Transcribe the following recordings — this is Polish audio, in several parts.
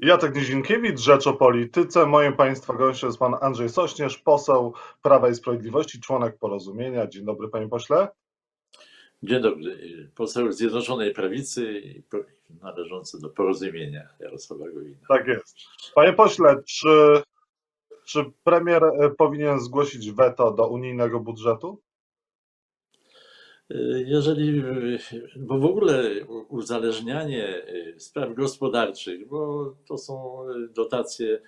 Jacek Nizinkiewicz, Rzecz o Polityce. Moim Państwa gościem jest Pan Andrzej Sośnierz, poseł Prawa i Sprawiedliwości, członek Porozumienia. Dzień dobry Panie Pośle. Dzień dobry. Poseł Zjednoczonej Prawicy należący do Porozumienia Jarosława Gowina. Tak jest. Panie Pośle, czy, czy premier powinien zgłosić weto do unijnego budżetu? Jeżeli, bo w ogóle uzależnianie spraw gospodarczych, bo to są dotacje,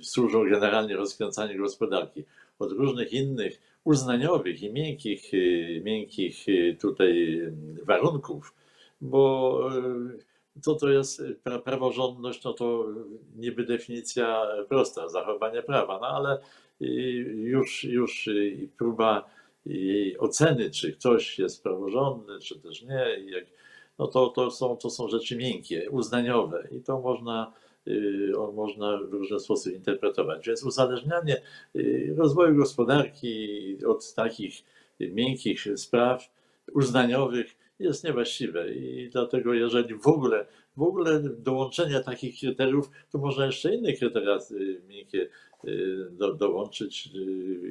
służą generalnie rozkręcaniu gospodarki, od różnych innych uznaniowych i miękkich, miękkich tutaj warunków, bo co to jest praworządność, no to niby definicja prosta, zachowanie prawa, no ale już, już próba jej oceny, czy ktoś jest praworządny, czy też nie, no to, to, są, to są rzeczy miękkie, uznaniowe i to można, y, można w różny sposób interpretować. Więc uzależnianie y, rozwoju gospodarki od takich miękkich spraw uznaniowych jest niewłaściwe i dlatego jeżeli w ogóle, w ogóle dołączenie takich kryteriów, to można jeszcze inne kryteria y, miękkie do, dołączyć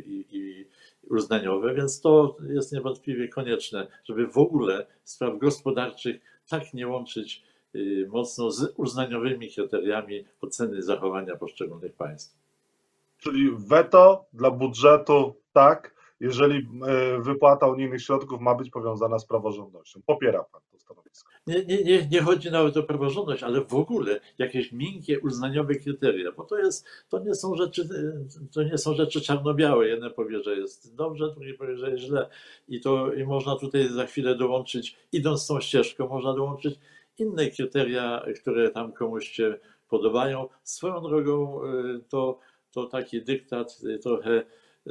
i, i uznaniowe, więc to jest niewątpliwie konieczne, żeby w ogóle spraw gospodarczych tak nie łączyć y, mocno z uznaniowymi kryteriami oceny zachowania poszczególnych państw. Czyli weto dla budżetu tak, jeżeli y, wypłata unijnych środków ma być powiązana z praworządnością. Popiera Pan to stanowisko? Nie, nie, nie, nie chodzi nawet o praworządność, ale w ogóle jakieś miękkie, uznaniowe kryteria, bo to, jest, to, nie są rzeczy, to nie są rzeczy czarno-białe. Jeden powie, że jest dobrze, drugi powie, że jest źle. I to i można tutaj za chwilę dołączyć, idąc tą ścieżką, można dołączyć inne kryteria, które tam komuś się podobają. Swoją drogą y, to, to taki dyktat y, trochę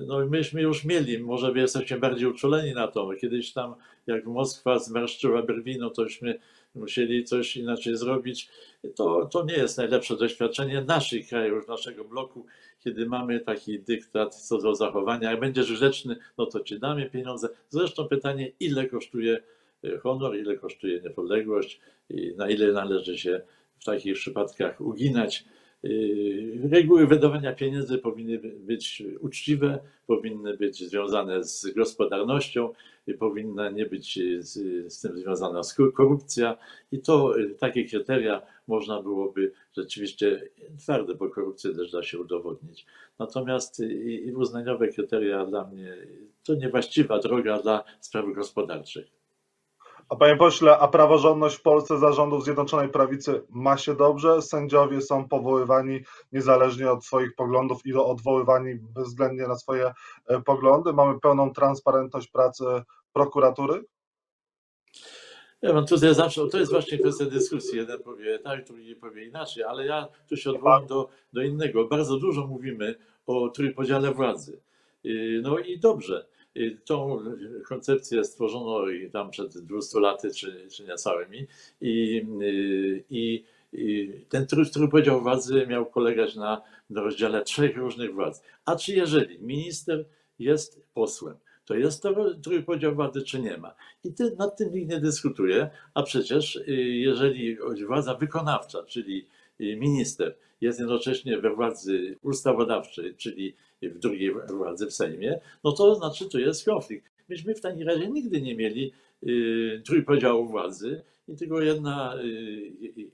no myśmy już mieli, może wy jesteście bardziej uczuleni na to. Kiedyś tam, jak Moskwa zmarszczyła brwi, no tośmy musieli coś inaczej zrobić. To, to nie jest najlepsze doświadczenie naszych krajów, naszego bloku, kiedy mamy taki dyktat co do zachowania. Jak będziesz grzeczny, no to ci damy pieniądze. Zresztą pytanie, ile kosztuje e, honor, ile kosztuje niepodległość i na ile należy się w takich przypadkach uginać. Yy, reguły wydawania pieniędzy powinny być uczciwe, powinny być związane z gospodarnością, powinna nie być z, z tym związana korupcja i to takie kryteria można byłoby rzeczywiście twarde, bo korupcję też da się udowodnić. Natomiast i uznaniowe kryteria dla mnie to niewłaściwa droga dla spraw gospodarczych. A panie pośle, a praworządność w Polsce zarządów Zjednoczonej Prawicy ma się dobrze? Sędziowie są powoływani niezależnie od swoich poglądów i odwoływani bezwzględnie na swoje e, poglądy? Mamy pełną transparentność pracy prokuratury? Ja mam tutaj zawsze, to jest właśnie kwestia dyskusji. Jeden powie tak, drugi powie inaczej, ale ja tu się odwołam do, do innego. Bardzo dużo mówimy o trójpodziale władzy. Y, no i dobrze Tą koncepcję stworzono i tam przed 200 laty, czy, czy niecałymi. I, i, i ten trójpodział władzy miał polegać na, na rozdziale trzech różnych władz. A czy jeżeli minister jest posłem, to jest to trójpodział władzy, czy nie ma. I ty, nad tym nikt nie dyskutuje, a przecież y, jeżeli władza wykonawcza, czyli y, minister, jest jednocześnie we władzy ustawodawczej, czyli w drugiej władzy w Sejmie, no to znaczy to jest konflikt. Myśmy w takim razie nigdy nie mieli y, trójpodziału władzy i tylko jedna, y,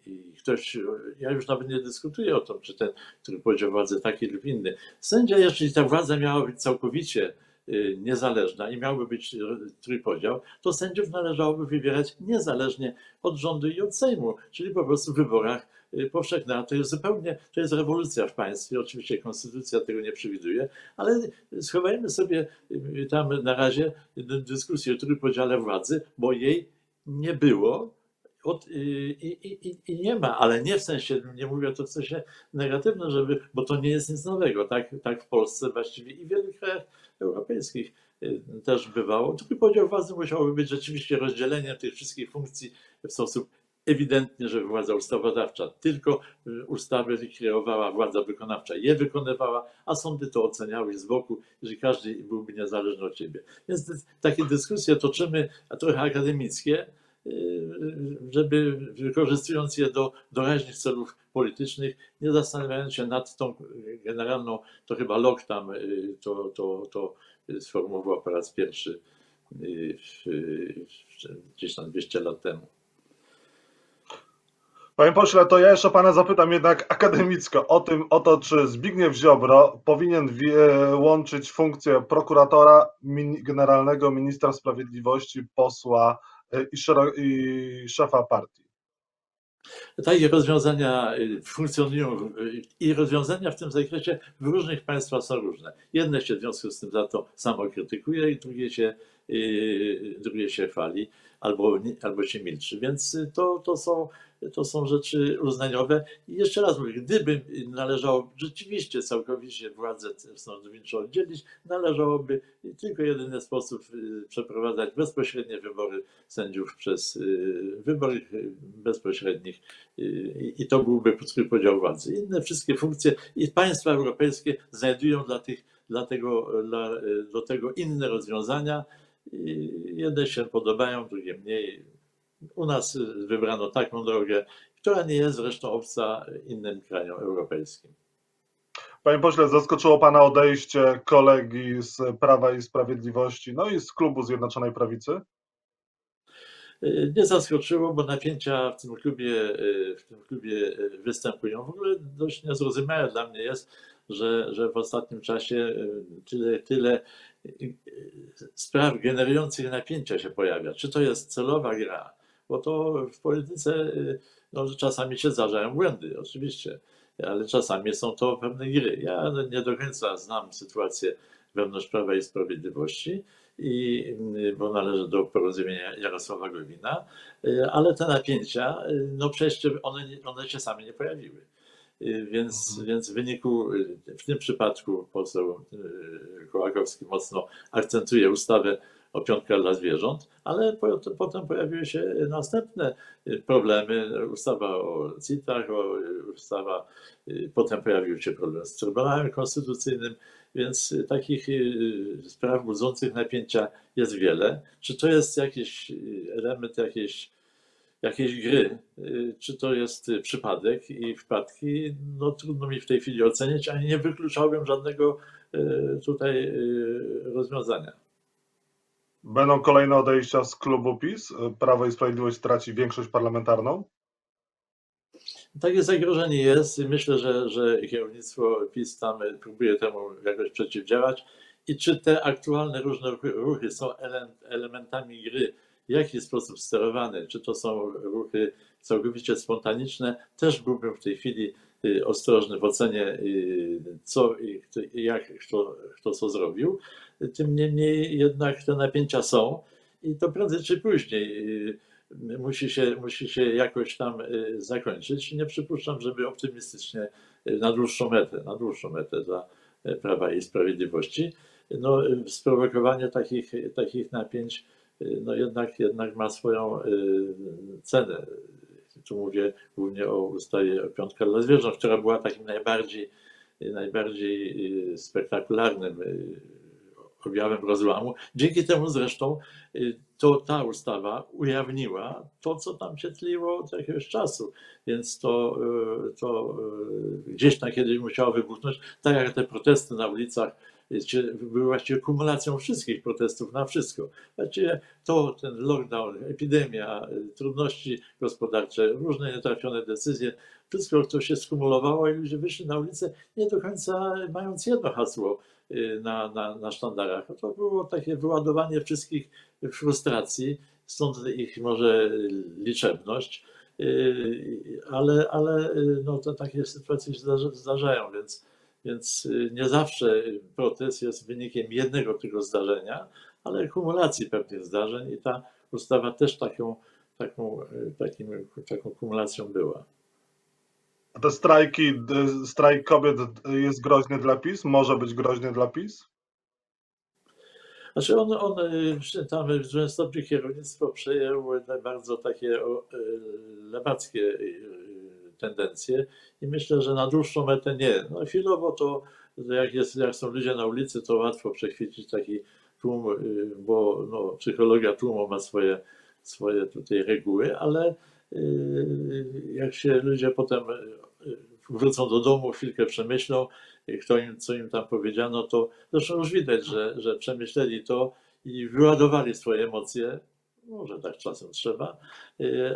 y, ktoś, ja już nawet nie dyskutuję o tym, czy ten trójpodział władzy taki lub inny. Sędzia, jeżeli ta władza miała być całkowicie y, niezależna i miałby być trójpodział, to sędziów należałoby wybierać niezależnie od rządu i od Sejmu, czyli po prostu w wyborach Y, powszechne, a to jest zupełnie, to jest rewolucja w państwie. Oczywiście konstytucja tego nie przewiduje, ale schowajmy sobie y, tam na razie dyskusję o trójpodziale władzy, bo jej nie było od, y, i, i, i, nie ma, ale nie w sensie, nie mówię to w sensie negatywnym, żeby, bo to nie jest nic nowego. Tak, tak w Polsce właściwie i w wielu krajach europejskich też bywało. Trójpodział władzy musiałoby być rzeczywiście rozdzieleniem tych wszystkich funkcji w sposób ewidentnie, że władza ustawodawcza tylko y, ustawy kreowała, władza wykonawcza je wykonywała, a sądy to oceniały z boku, że każdy byłby niezależny od siebie. Więc takie dyskusje toczymy, a trochę akademickie, żeby wykorzystując je do doraźnych celów politycznych, nie zastanawiając się nad tą generalną, to chyba Locke tam to, to, to sformułował po raz pierwszy gdzieś tam 200 lat temu. Panie pośle, to ja jeszcze pana zapytam jednak akademicko o tym, o to, czy Zbigniew Ziobro powinien łączyć funkcję prokuratora, generalnego ministra sprawiedliwości, posła y, i, i szefa partii. Takie rozwiązania y, funkcjonują i rozwiązania w tym zakresie w różnych państwach są różne. Jedne się w związku z tym za to samo krytykuje i drugie się, drugie się chwali albo, albo się milczy. Więc to, to są to są rzeczy uznaniowe. I jeszcze raz mówię, gdyby należało rzeczywiście całkowicie władzę sądowniczą oddzielić, należałoby tylko jedyny sposób y, przeprowadzać bezpośrednie wybory sędziów przez y, wybory bezpośrednich y, i to byłby podział władzy. Inne wszystkie funkcje i państwa europejskie znajdują dla tych, dla tego, dla, do tego inne rozwiązania. Jedne się podobają, drugie mniej u nas wybrano taką drogę, która nie jest zresztą obca innym krajom europejskim. Panie pośle, zaskoczyło Pana odejście kolegi z Prawa i Sprawiedliwości, no i z klubu Zjednoczonej Prawicy? Nie zaskoczyło, bo napięcia w tym klubie, w tym klubie występują. W ogóle dość niezrozumiałe dla mnie jest, że, że w ostatnim czasie tyle, tyle spraw generujących napięcia się pojawia. Czy to jest celowa gra? Bo to w polityce y, no, czasami się zdarzają błędy, oczywiście, ale czasami są to pewne gry. Ja nie do końca znam sytuację wewnątrz Prawa i Sprawiedliwości, i, y, bo należy do porozumienia Jarosława Gowina, y, ale te napięcia, no przecież one, one się same nie pojawiły. Więc, mhm. więc w wyniku, w tym przypadku poseł Kołakowski mocno akcentuje ustawę o piątkę dla zwierząt, ale potem pojawiły się następne y, problemy. Ustawa o CIT-ach, ustawa, y, potem pojawił się problem z Trybunałem Konstytucyjnym, więc y, takich spraw budzących napięcia jest wiele. Czy to jest jakiś element jakiejś, jakiejś gry, czy to jest przypadek i wpadki, no trudno mi w tej chwili ocenić, ani nie wykluczałbym żadnego tutaj rozwiązania. Będą kolejne odejścia z klubu PiS? Prawo i Sprawiedliwość traci większość parlamentarną? Takie zagrożenie jest i myślę, że, że kierownictwo PiS tam próbuje temu jakoś przeciwdziałać. I czy te aktualne różne ruchy są elementami gry, w jaki sposób sterowane, czy to są ruchy całkowicie spontaniczne, też byłbym w tej chwili ostrożny w ocenie, y, co i jak kto, kto co zrobił. Tym niemniej jednak te napięcia są i to prędzej czy później y, musi się, musi się jakoś tam y, zakończyć. Nie przypuszczam, żeby optymistycznie y, na dłuższą metę, na dłuższą metę dla Prawa i Sprawiedliwości. No, sprowokowanie takich, takich napięć no jednak, jednak ma swoją cenę. Tu mówię głównie o ustawie o piątka dla zwierząt, która była takim najbardziej, najbardziej spektakularnym objawem rozłamu. Dzięki temu zresztą y, to ta ustawa ujawniła to, co tam się tliło od jakiegoś czasu, więc to, y, to y, gdzieś tam kiedyś musiało wybuchnąć, tak jak te protesty na ulicach były właściwie kumulacją wszystkich protestów na wszystko. Właściwie to, ten lockdown, epidemia, trudności gospodarcze, różne nietrafione decyzje, wszystko to się skumulowało i ludzie wyszli na ulicę nie do końca mając jedno hasło – Y, na, na, na sztandarach. To było takie wyładowanie wszystkich frustracji, stąd ich może liczebność, y, ale, ale y, no, to takie sytuacje się zdarzają, więc, więc nie zawsze protest jest wynikiem jednego tego zdarzenia, ale kumulacji pewnych zdarzeń i ta ustawa też taką, taką, takim, taką kumulacją była. A te strajki, strajk kobiet jest groźny dla PiS? Może być groźny dla PiS? Znaczy on, on tam w dużym stopniu kierownictwo przejęło bardzo takie lewackie tendencje i myślę, że na dłuższą metę nie. No chwilowo to jak, jest, jak są ludzie na ulicy, to łatwo przechwycić taki tłum, bo no, psychologia tłumu ma swoje swoje tutaj reguły, ale jak się ludzie potem wrócą do domu, chwilkę przemyślą, kto im, co im tam powiedziano, to zresztą już widać, że, że przemyśleli to i wyładowali swoje emocje. Może tak czasem trzeba,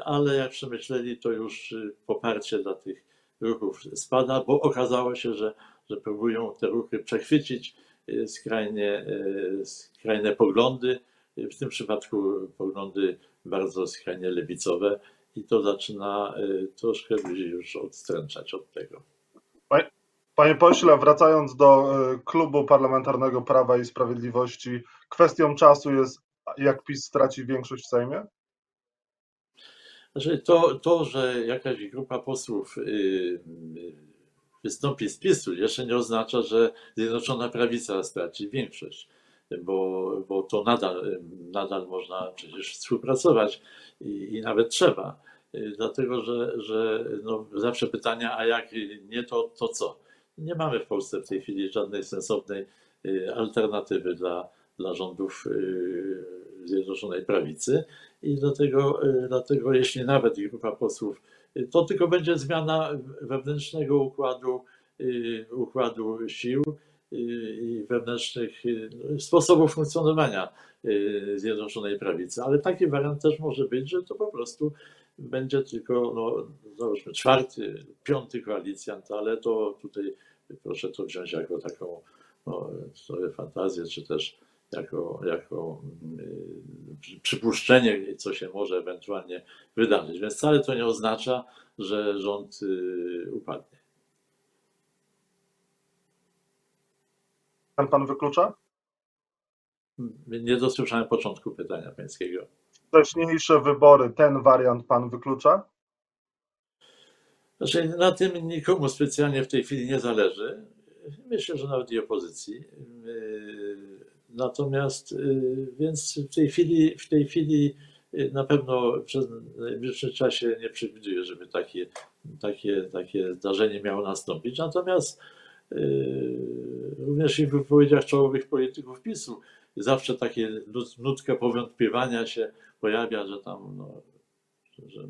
ale jak przemyśleli, to już poparcie dla tych ruchów spada, bo okazało się, że, że próbują te ruchy przechwycić skrajnie, skrajne poglądy, w tym przypadku poglądy bardzo skrajnie lewicowe i to zaczyna troszkę ludzi już odstręczać od tego. Panie pośle, wracając do klubu parlamentarnego Prawa i Sprawiedliwości, kwestią czasu jest, jak PiS straci większość w Sejmie? Znaczy to, to, że jakaś grupa posłów wystąpi z PiSu, jeszcze nie oznacza, że Zjednoczona Prawica straci większość, bo, bo to nadal, nadal można przecież współpracować i, i nawet trzeba. Dlatego, że, że no zawsze pytania, a jak nie to, to co? Nie mamy w Polsce w tej chwili żadnej sensownej alternatywy dla, dla rządów Zjednoczonej Prawicy i dlatego, dlatego jeśli nawet grupa posłów, to tylko będzie zmiana wewnętrznego układu, układu sił i wewnętrznych sposobów funkcjonowania Zjednoczonej Prawicy. Ale taki wariant też może być, że to po prostu będzie tylko, no, załóżmy, czwarty, piąty koalicjant, ale to tutaj proszę to wziąć jako taką no, sobie fantazję, czy też jako, jako przypuszczenie, co się może ewentualnie wydarzyć. Więc wcale to nie oznacza, że rząd upadnie. Pan pan wyklucza? Nie dosłyszałem początku pytania pańskiego. Wcześniejsze wybory, ten wariant pan wyklucza? Znaczy, na tym nikomu specjalnie w tej chwili nie zależy. Myślę, że nawet i opozycji. Natomiast więc w tej chwili, w tej chwili na pewno przez najbliższym czasie nie przewiduję, żeby takie, takie, takie zdarzenie miało nastąpić. Natomiast również i w wypowiedziach czołowych polityków PiSu zawsze takie nutka powątpiewania się pojawia, że tam no, że,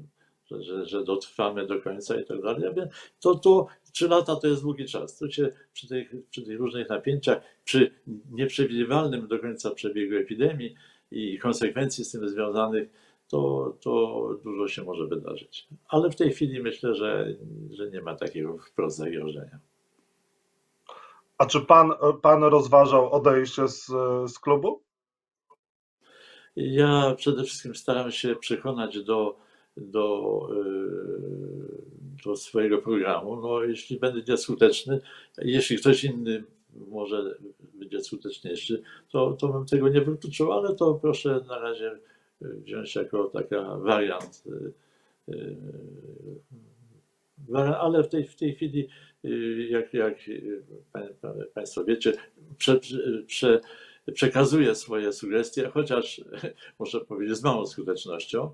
że, że, dotrwamy do końca i tak dalej. To, to trzy lata to jest długi czas. To się przy tych, przy tych różnych napięciach, przy nieprzewidywalnym do końca przebiegu epidemii i konsekwencji z tym związanych, to, to dużo się może wydarzyć. Ale w tej chwili myślę, że, że nie ma takiego wprost zagrożenia. A czy pan, pan rozważał odejście z, z klubu? Ja przede wszystkim staram się przekonać do, do, do swojego programu. No, jeśli będzie skuteczny, jeśli ktoś inny może będzie skuteczniejszy, to, to bym tego nie wykluczył, ale to proszę na razie wziąć jako taka wariant. Ale w tej, w tej chwili, jak, jak Państwo wiecie, prze, prze, przekazuję swoje sugestie, chociaż muszę powiedzieć z małą skutecznością.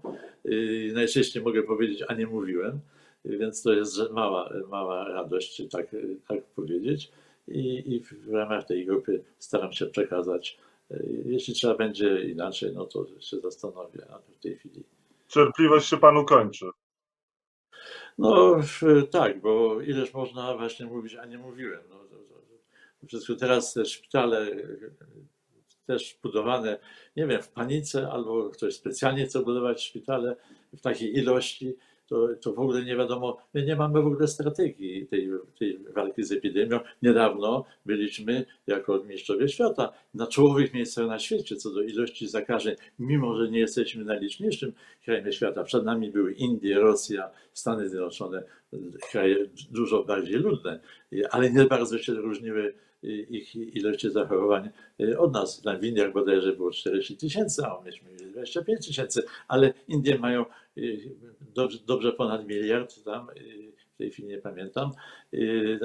Najczęściej mogę powiedzieć, a nie mówiłem, więc to jest mała, mała radość, tak, tak powiedzieć. I, I w ramach tej grupy staram się przekazać. Jeśli trzeba będzie inaczej, no to się zastanowię, ale w tej chwili. Cierpliwość się panu kończy. No tak, bo ileż można właśnie mówić, a nie mówiłem. No, to, to, to wszystko teraz te szpitale też budowane, nie wiem, w panice, albo ktoś specjalnie chce budować szpitale w takiej ilości, to, to w ogóle nie wiadomo, my nie mamy w ogóle strategii tej, tej walki z epidemią. Niedawno byliśmy jako mistrzowie świata na czołowych miejscach na świecie co do ilości zakażeń, mimo że nie jesteśmy najliczniejszym krajem świata. Przed nami były Indie, Rosja, Stany Zjednoczone, kraje dużo bardziej ludne, ale nie bardzo się różniły ich ilości zachorowań od nas. W Indiach bodajże było 40 tysięcy, a myśmy mieli 25 tysięcy, ale Indie mają dobrze, dobrze ponad miliard tam, w tej chwili nie pamiętam,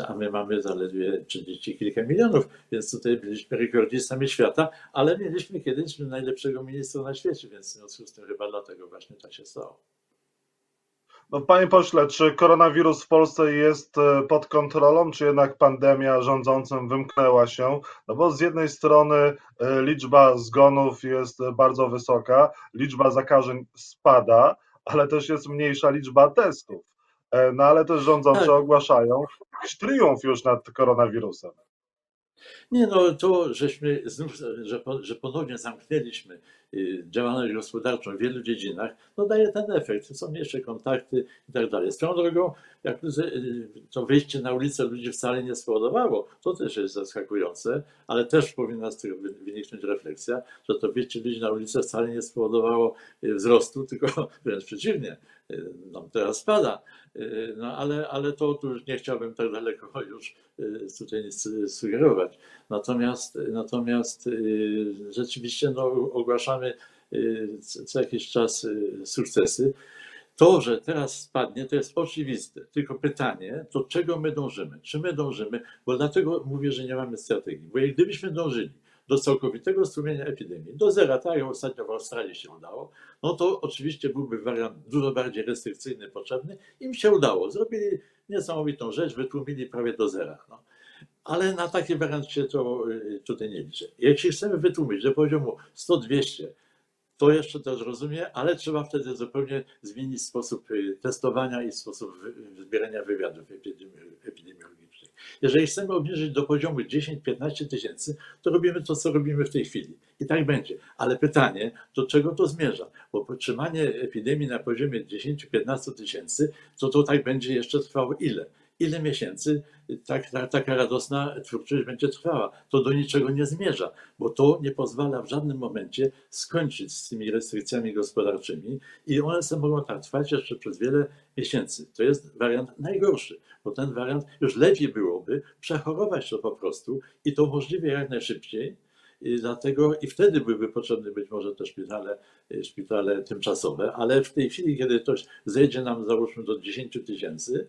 a my mamy zaledwie 30 kilka milionów, więc tutaj byliśmy rekordzistami świata, ale mieliśmy kiedyś najlepszego ministra na świecie, więc w związku z tym chyba dlatego właśnie tak się stało. No, panie pośle, czy koronawirus w Polsce jest e, pod kontrolą, czy jednak pandemia rządzącym wymknęła się? No bo z jednej strony e, liczba zgonów jest bardzo wysoka, liczba zakażeń spada, ale też jest mniejsza liczba testów. E, no ale też rządzący Tak. ogłaszają triumf już nad koronawirusem. Nie, no to żeśmy znów, że, że ponownie zamknęliśmy y, działalność gospodarczą w wielu dziedzinach, no daje ten efekt. Są mniejsze kontakty i tak dalej. Swoją drogą, jak y, to wyjście na ulicę ludzi wcale nie spowodowało, to też jest zaskakujące, ale też powinna z tego wy- wyniknąć refleksja, że to wyjście ludzi na ulicę wcale nie spowodowało y, wzrostu, tylko wręcz przeciwnie, nam teraz spada. Y, No ale, ale to tu już nie chciałbym tak daleko już y, tutaj nic sugerować. Natomiast, natomiast y, rzeczywiście no, ogłaszamy y, co jakiś czas y, sukcesy. To, że teraz spadnie, to jest oczywiste. Tylko pytanie, to czego my dążymy? Czy my dążymy? Bo dlatego mówię, że nie mamy strategii. Bo gdybyśmy dążyli do całkowitego stłumienia epidemii, do zera, tak jak ostatnio w Australii się udało, no to oczywiście byłby wariant dużo bardziej restrykcyjny potrzebny. Im się udało. Zrobili niesamowitą rzecz, wytłumili prawie do zera. No. Ale na taki wariant się to y, tutaj nie liczy. Się chcemy wytłumić do poziomu 100-200, to jeszcze też rozumiem, ale trzeba wtedy zupełnie zmienić sposób y, testowania i sposób zbierania wywiadów epidemi- epidemiologicznych. Jeżeli chcemy obniżyć do poziomu 10-15 tysięcy, to robimy to, co robimy w tej chwili. I tak będzie. Ale pytanie, do czego to zmierza? Bo podtrzymanie epidemii na poziomie 10-15 tysięcy, to to tak będzie jeszcze trwało ile? Ile miesięcy tak, ta, taka radosna twórczość będzie trwała? To do niczego nie zmierza, bo to nie pozwala w żadnym momencie skończyć z tymi restrykcjami gospodarczymi i one sobie mogą tak trwać jeszcze przez wiele miesięcy. To jest wariant najgorszy, bo ten wariant już lepiej byłoby przechorować to po prostu i to możliwie jak najszybciej. I dlatego i wtedy byłyby potrzebne być może te szpitale, y, szpitale tymczasowe, ale w tej chwili, kiedy ktoś zejdzie nam załóżmy do 10 tysięcy,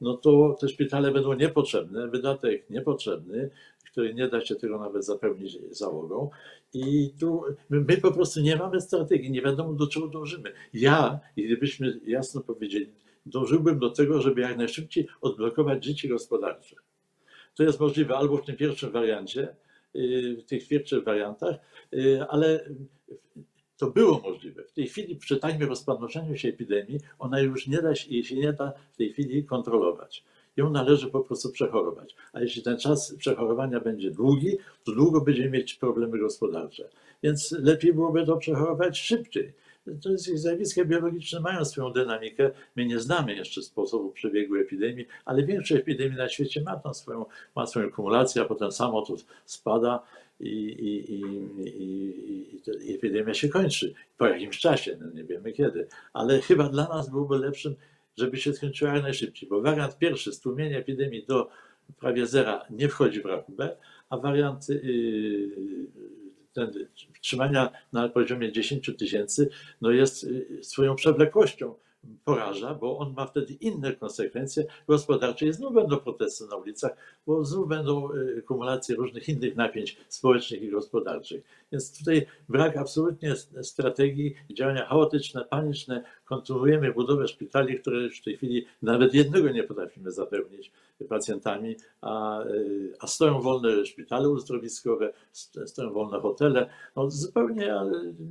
no to te szpitale będą niepotrzebne, wydatek niepotrzebny, który nie da się tego nawet zapełnić załogą. I tu my, po prostu nie mamy strategii, nie wiadomo do czego dążymy. Ja, gdybyśmy jasno powiedzieli, dążyłbym do tego, żeby jak najszybciej odblokować życie gospodarcze. To jest możliwe albo w tym pierwszym wariancie, yy, w tych pierwszych wariantach, yy, ale to było możliwe. W tej chwili przy takim rozpanoszeniu się epidemii, ona już nie da się, się nie da w tej chwili kontrolować. Ją należy po prostu przechorować. A jeśli ten czas przechorowania będzie długi, to długo będziemy mieć problemy gospodarcze. Więc lepiej byłoby to przechorować szybciej. To jest zjawiska biologiczne mają swoją dynamikę. My nie znamy jeszcze sposobu przebiegu epidemii, ale większość epidemii na świecie ma tą swoją, ma swoją kumulację, a potem samo to spada i, i, i, i, i, epidemia się kończy po jakimś czasie, no nie wiemy kiedy. Ale chyba dla nas byłoby lepszym, żeby się skończyła jak najszybciej, bo wariant pierwszy, stłumienie epidemii do prawie zera, nie wchodzi w rachubę, a wariant yy, trzymania na poziomie 10 tysięcy no jest yy, swoją przewlekłością poraża, bo on ma wtedy inne konsekwencje gospodarcze i znów będą protesty na ulicach, bo znów będą y, kumulacje różnych innych napięć społecznych i gospodarczych. Więc tutaj brak absolutnie strategii, działania chaotyczne, paniczne. Kontynuujemy budowę szpitali, które już w tej chwili nawet jednego nie potrafimy zapełnić pacjentami, a, y, a stoją wolne szpitale uzdrowiskowe, st- stoją wolne hotele. No zupełnie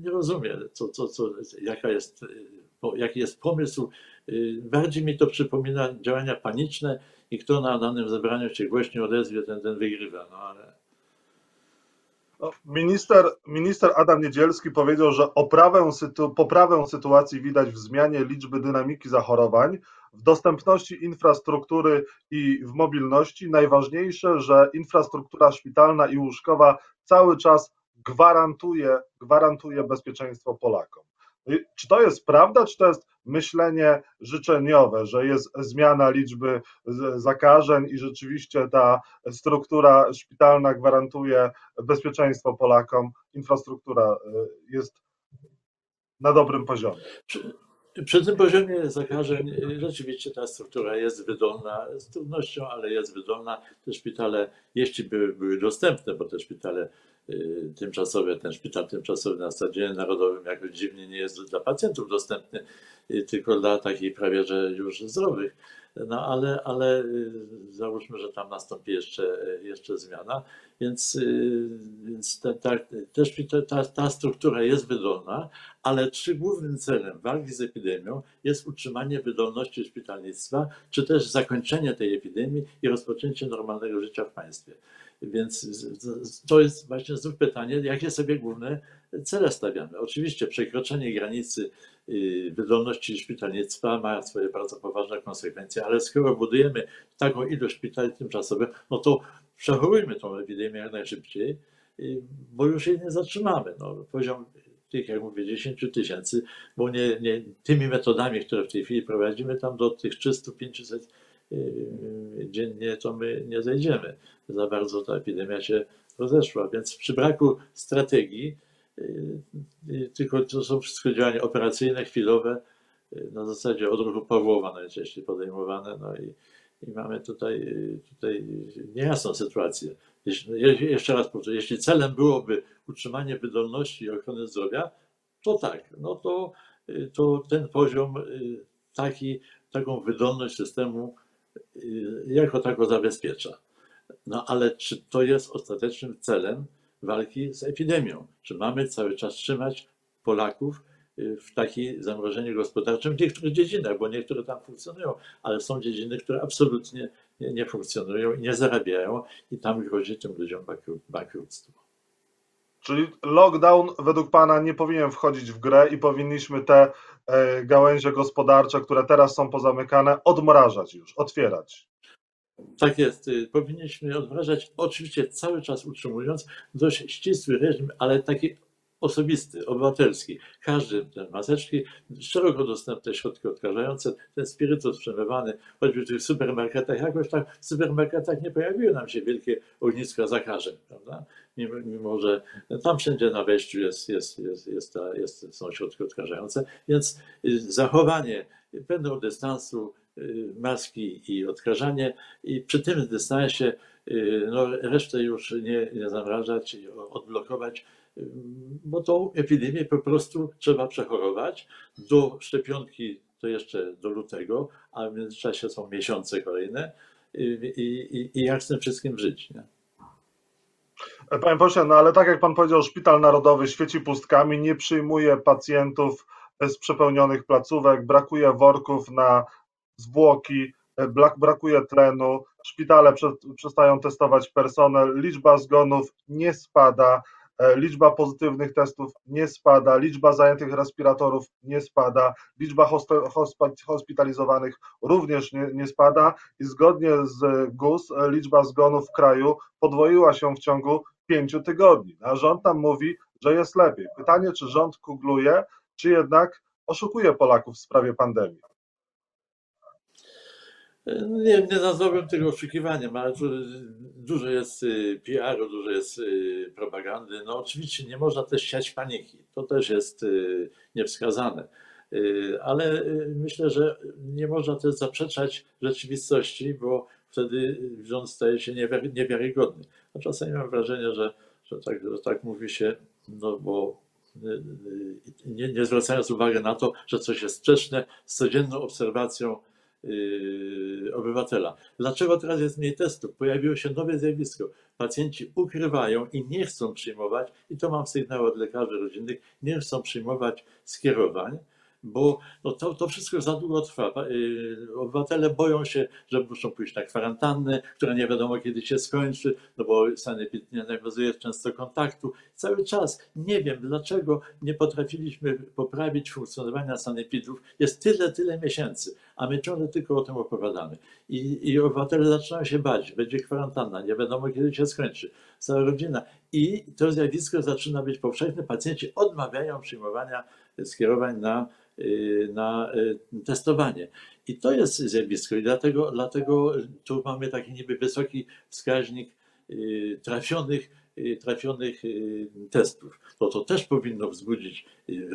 nie rozumiem, co, co, co, jaka jest, y, jaki jest pomysł. Y, Bardziej mi to przypomina działania paniczne i kto na danym zebraniu się głośniej odezwie, ten, ten wygrywa. No ale No, Minister, minister Adam Niedzielski powiedział, że oprawę, poprawę sytuacji widać w zmianie liczby dynamiki zachorowań, w dostępności infrastruktury i w mobilności. Najważniejsze, że infrastruktura szpitalna i łóżkowa cały czas gwarantuje, gwarantuje bezpieczeństwo Polakom. Czy to jest prawda, czy to jest myślenie życzeniowe, że jest zmiana liczby zakażeń i rzeczywiście ta struktura szpitalna gwarantuje bezpieczeństwo Polakom, infrastruktura y, jest na dobrym poziomie. przy, tym poziomie zakażeń y, rzeczywiście ta struktura jest wydolna, z trudnością, ale jest wydolna. Te szpitale, jeśli były, były dostępne, bo te szpitale y, tymczasowe, ten szpital tymczasowy na Stadionie Narodowym jakoś dziwnie nie jest dla pacjentów dostępny, y, tylko dla takich prawie że już zdrowych. No ale, ale y, załóżmy, że tam nastąpi jeszcze, jeszcze zmiana, więc, więc ta, ta, też ta, ta struktura jest wydolna, ale czy głównym celem walki z epidemią jest utrzymanie wydolności szpitalnictwa, czy też zakończenie tej epidemii i rozpoczęcie normalnego życia w państwie. Więc to jest właśnie znów pytanie, jakie sobie główne cele stawiamy. Oczywiście przekroczenie granicy y, wydolności szpitalnictwa ma swoje bardzo poważne konsekwencje, ale skoro budujemy taką ilość szpitali tymczasowych, no to przechorujmy tą epidemię jak najszybciej, y, bo już jej nie zatrzymamy. No, poziom tych, jak mówię, 10 tysięcy, bo nie, nie, tymi metodami, które w tej chwili prowadzimy, tam do tych 300-500 y, dziennie to my nie zejdziemy. Za bardzo ta epidemia się rozeszła, więc przy braku strategii, y, y, tylko to są wszystko działania operacyjne, chwilowe, na zasadzie odruchu Pawłowa najczęściej podejmowane, no i, i mamy tutaj, tutaj niejasną sytuację. Jeśli, jeszcze raz powtórzę, jeśli celem byłoby utrzymanie wydolności i ochrony zdrowia, to tak, no to, y, to ten poziom y, taki, taką wydolność systemu y, jako tako zabezpiecza. No ale czy to jest ostatecznym celem walki z epidemią? Czy mamy cały czas trzymać Polaków w takim zamrożeniu gospodarczym w niektórych dziedzinach, bo niektóre tam funkcjonują, ale są dziedziny, które absolutnie nie, nie funkcjonują i nie zarabiają i tam grozi tym ludziom bankructwo. Czyli lockdown według Pana nie powinien wchodzić w grę i powinniśmy te gałęzie gospodarcze, które teraz są pozamykane, odmrażać już, otwierać. Tak jest. Y, powinniśmy odmrażać, oczywiście cały czas utrzymując dość ścisły reżim, ale taki osobisty, obywatelski. Każdy te maseczki, szeroko dostępne środki odkażające, ten spirytus przemywany, choćby w tych supermarketach, jakoś tak w supermarketach nie pojawiły nam się wielkie ogniska zakażeń, prawda? Mimo, mimo że tam wszędzie na wejściu jest, jest, jest, jest, ta, jest, są środki odkażające, więc y, zachowanie pewnego dystansu, y, maski i odkażanie i przy tym dystansie y, no, resztę już nie, nie zamrażać, odblokować, bo tą epidemię po prostu trzeba przechorować. Do szczepionki to jeszcze do lutego, a w międzyczasie są miesiące kolejne i, i, i jak z tym wszystkim żyć. Nie? Panie pośle, no ale tak jak pan powiedział, Szpital Narodowy świeci pustkami, nie przyjmuje pacjentów z przepełnionych placówek, brakuje worków na zwłoki, brakuje tlenu, szpitale przestają testować personel, liczba zgonów nie spada, liczba pozytywnych testów nie spada, liczba zajętych respiratorów nie spada, liczba hospitalizowanych również nie, nie spada i zgodnie z GUS e, liczba zgonów w kraju podwoiła się w ciągu pięciu tygodni. A rząd tam mówi, że jest lepiej. Pytanie, czy rząd kugluje, czy jednak oszukuje Polaków w sprawie pandemii? Nie, nie nazwałbym tego oszukiwaniem, ale dużo jest y, PR-u, dużo jest y, propagandy. No oczywiście nie można też siać paniki. To też jest y, niewskazane. Ale myślę, że nie można też zaprzeczać rzeczywistości, bo wtedy rząd staje się niewiarygodny. A czasami mam wrażenie, że, że, tak, że tak mówi się, no bo nie, nie zwracając uwagi na to, że coś jest sprzeczne z codzienną obserwacją Yy, obywatela. Dlaczego teraz jest mniej testów? Pojawiło się nowe zjawisko. Pacjenci ukrywają i nie chcą przyjmować, i to mam sygnał od lekarzy rodzinnych, nie chcą przyjmować skierowań, bo no to, to wszystko za długo trwa. Y, obywatele boją się, że muszą pójść na kwarantannę, która nie wiadomo kiedy się skończy, no bo sanepid nie nawiązuje często kontaktu. Cały czas nie wiem, dlaczego nie potrafiliśmy poprawić funkcjonowania sanepidów. Jest tyle, tyle miesięcy, a my ciągle tylko o tym opowiadamy. I, i obywatele zaczynają się bać, będzie kwarantanna, nie wiadomo kiedy się skończy. Cała rodzina. I to zjawisko zaczyna być powszechne. Pacjenci odmawiają przyjmowania skierowań na na y, testowanie. I to jest zjawisko i dlatego, dlatego tu mamy taki niby wysoki wskaźnik y, trafionych, trafionych testów. To to też powinno wzbudzić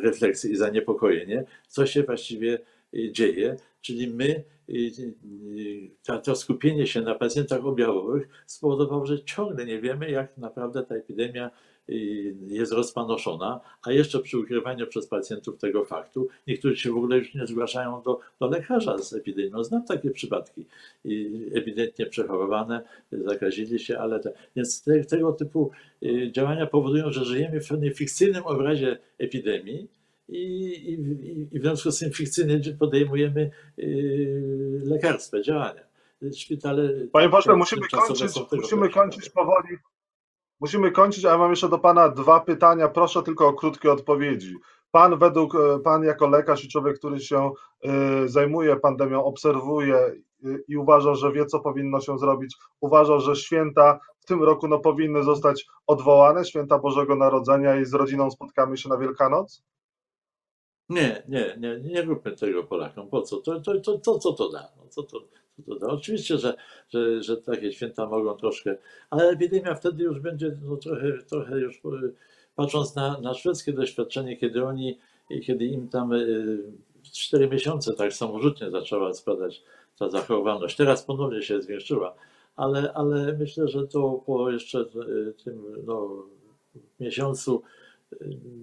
refleksję i zaniepokojenie, co się właściwie dzieje, czyli my, to skupienie się na pacjentach objawowych spowodowało, że ciągle nie wiemy, jak naprawdę ta epidemia jest rozpanoszona, a jeszcze przy ukrywaniu przez pacjentów tego faktu, niektórzy się w ogóle już nie zgłaszają do, do lekarza z epidemią. Znam takie przypadki, ewidentnie przechorowane, zakazili się, ale te, więc te, tego typu y, działania powodują, że żyjemy w pewnym fikcyjnym obrazie epidemii, i, i, i w związku z tym fikcyjnie podejmujemy yy, lekarstwa, działania. Szpitale. Panie pośle, musimy kończyć, musimy kończyć powoli. Musimy kończyć, ale mam jeszcze do Pana dwa pytania. Proszę tylko o krótkie odpowiedzi. Pan według, e, Pan jako lekarz i człowiek, który się e, zajmuje pandemią, obserwuje e, i uważa, że wie, co powinno się zrobić, uważa, że święta w tym roku no, powinny zostać odwołane, święta Bożego Narodzenia i z rodziną spotkamy się na Wielkanoc? Nie, nie, nie, nie róbmy tego Polakom. Po co? To, to, to, to co to da? No, co to, to? Oczywiście, że, że, że takie święta mogą troszkę, ale epidemia wtedy już będzie no, trochę, trochę już patrząc na, na szwedzkie doświadczenie, kiedy oni, kiedy im tam y, cztery miesiące tak samorzutnie zaczęła spadać ta zachorowalność. Teraz ponownie się zwiększyła, ale, ale myślę, że to po jeszcze y, tym no, miesiącu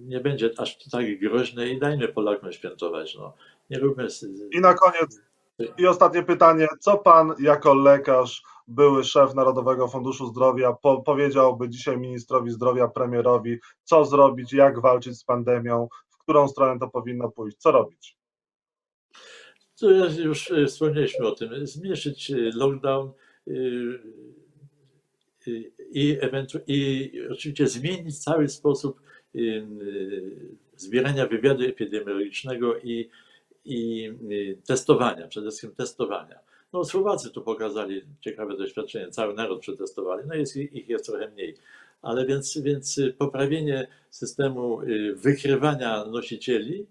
nie będzie aż tak groźne i dajmy Polakom świętować. No. Nie róbmy... I na koniec, i ostatnie pytanie. Co pan jako lekarz, były szef Narodowego Funduszu Zdrowia po, powiedziałby dzisiaj ministrowi zdrowia, premierowi, co zrobić, jak walczyć z pandemią, w którą stronę to powinno pójść, co robić? Już e, wspomnieliśmy o tym. Zmniejszyć e, lockdown e, i, i oczywiście zmienić cały sposób zbierania wywiadu epidemiologicznego i, i testowania, przede wszystkim testowania. No Słowacy tu pokazali ciekawe doświadczenie, cały naród przetestowali, no jest, ich jest trochę mniej. Ale więc, więc poprawienie systemu y, wykrywania nosicieli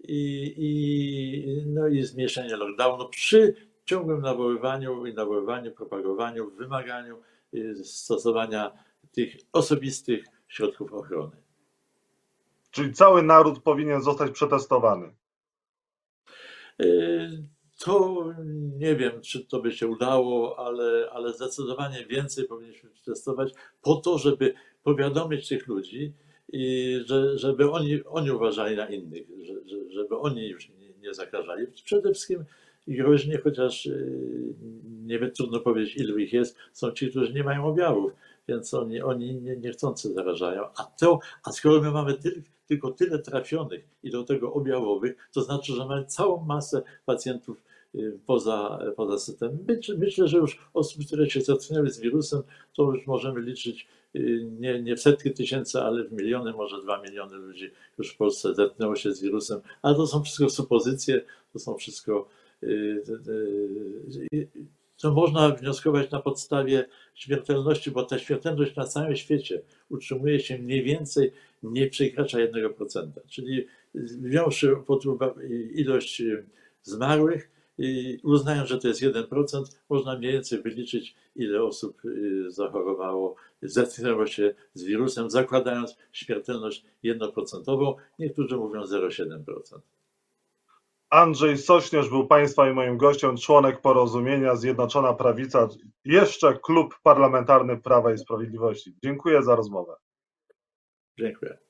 i, i, no i zmniejszenie lockdownu przy ciągłym nawoływaniu i nawoływaniu, propagowaniu, wymaganiu y, stosowania tych osobistych środków ochrony. Czyli cały naród powinien zostać przetestowany. Y, to nie wiem, czy to by się udało, ale, ale zdecydowanie więcej powinniśmy testować po to, żeby powiadomić tych ludzi, i że, żeby oni, oni uważali na innych, że, żeby oni już nie, nie zakażali. Przede wszystkim groźnie, chociaż y, nie wiem, trudno powiedzieć, ilu ich jest, są ci, którzy nie mają objawów, więc oni, oni nie, niechcący zarażają. A, to, a skoro my mamy tylko tyle trafionych i do tego objawowych, to znaczy, że mamy całą masę pacjentów y, poza, poza systemem. Myślę, że już osób, które się zetknęły z wirusem, to już możemy liczyć y, nie, nie w setki tysięcy, ale w miliony, może dwa miliony ludzi już w Polsce zetknęło się z wirusem, ale to są wszystko supozycje, to są wszystko y, co można wnioskować na podstawie śmiertelności, bo ta śmiertelność na całym świecie utrzymuje się mniej więcej, nie przekracza 1%. Czyli wziąwszy pod uwagę ilość zmarłych, uznając, że to jest 1%, można mniej więcej wyliczyć, ile osób y, zachorowało, zetknęło się z wirusem, zakładając śmiertelność 1%. Niektórzy mówią 0,7%. Andrzej Sośnierz był Państwa i moim gościem, członek porozumienia Zjednoczona Prawica, jeszcze klub parlamentarny Prawa i Sprawiedliwości. Dziękuję za rozmowę. Dziękuję.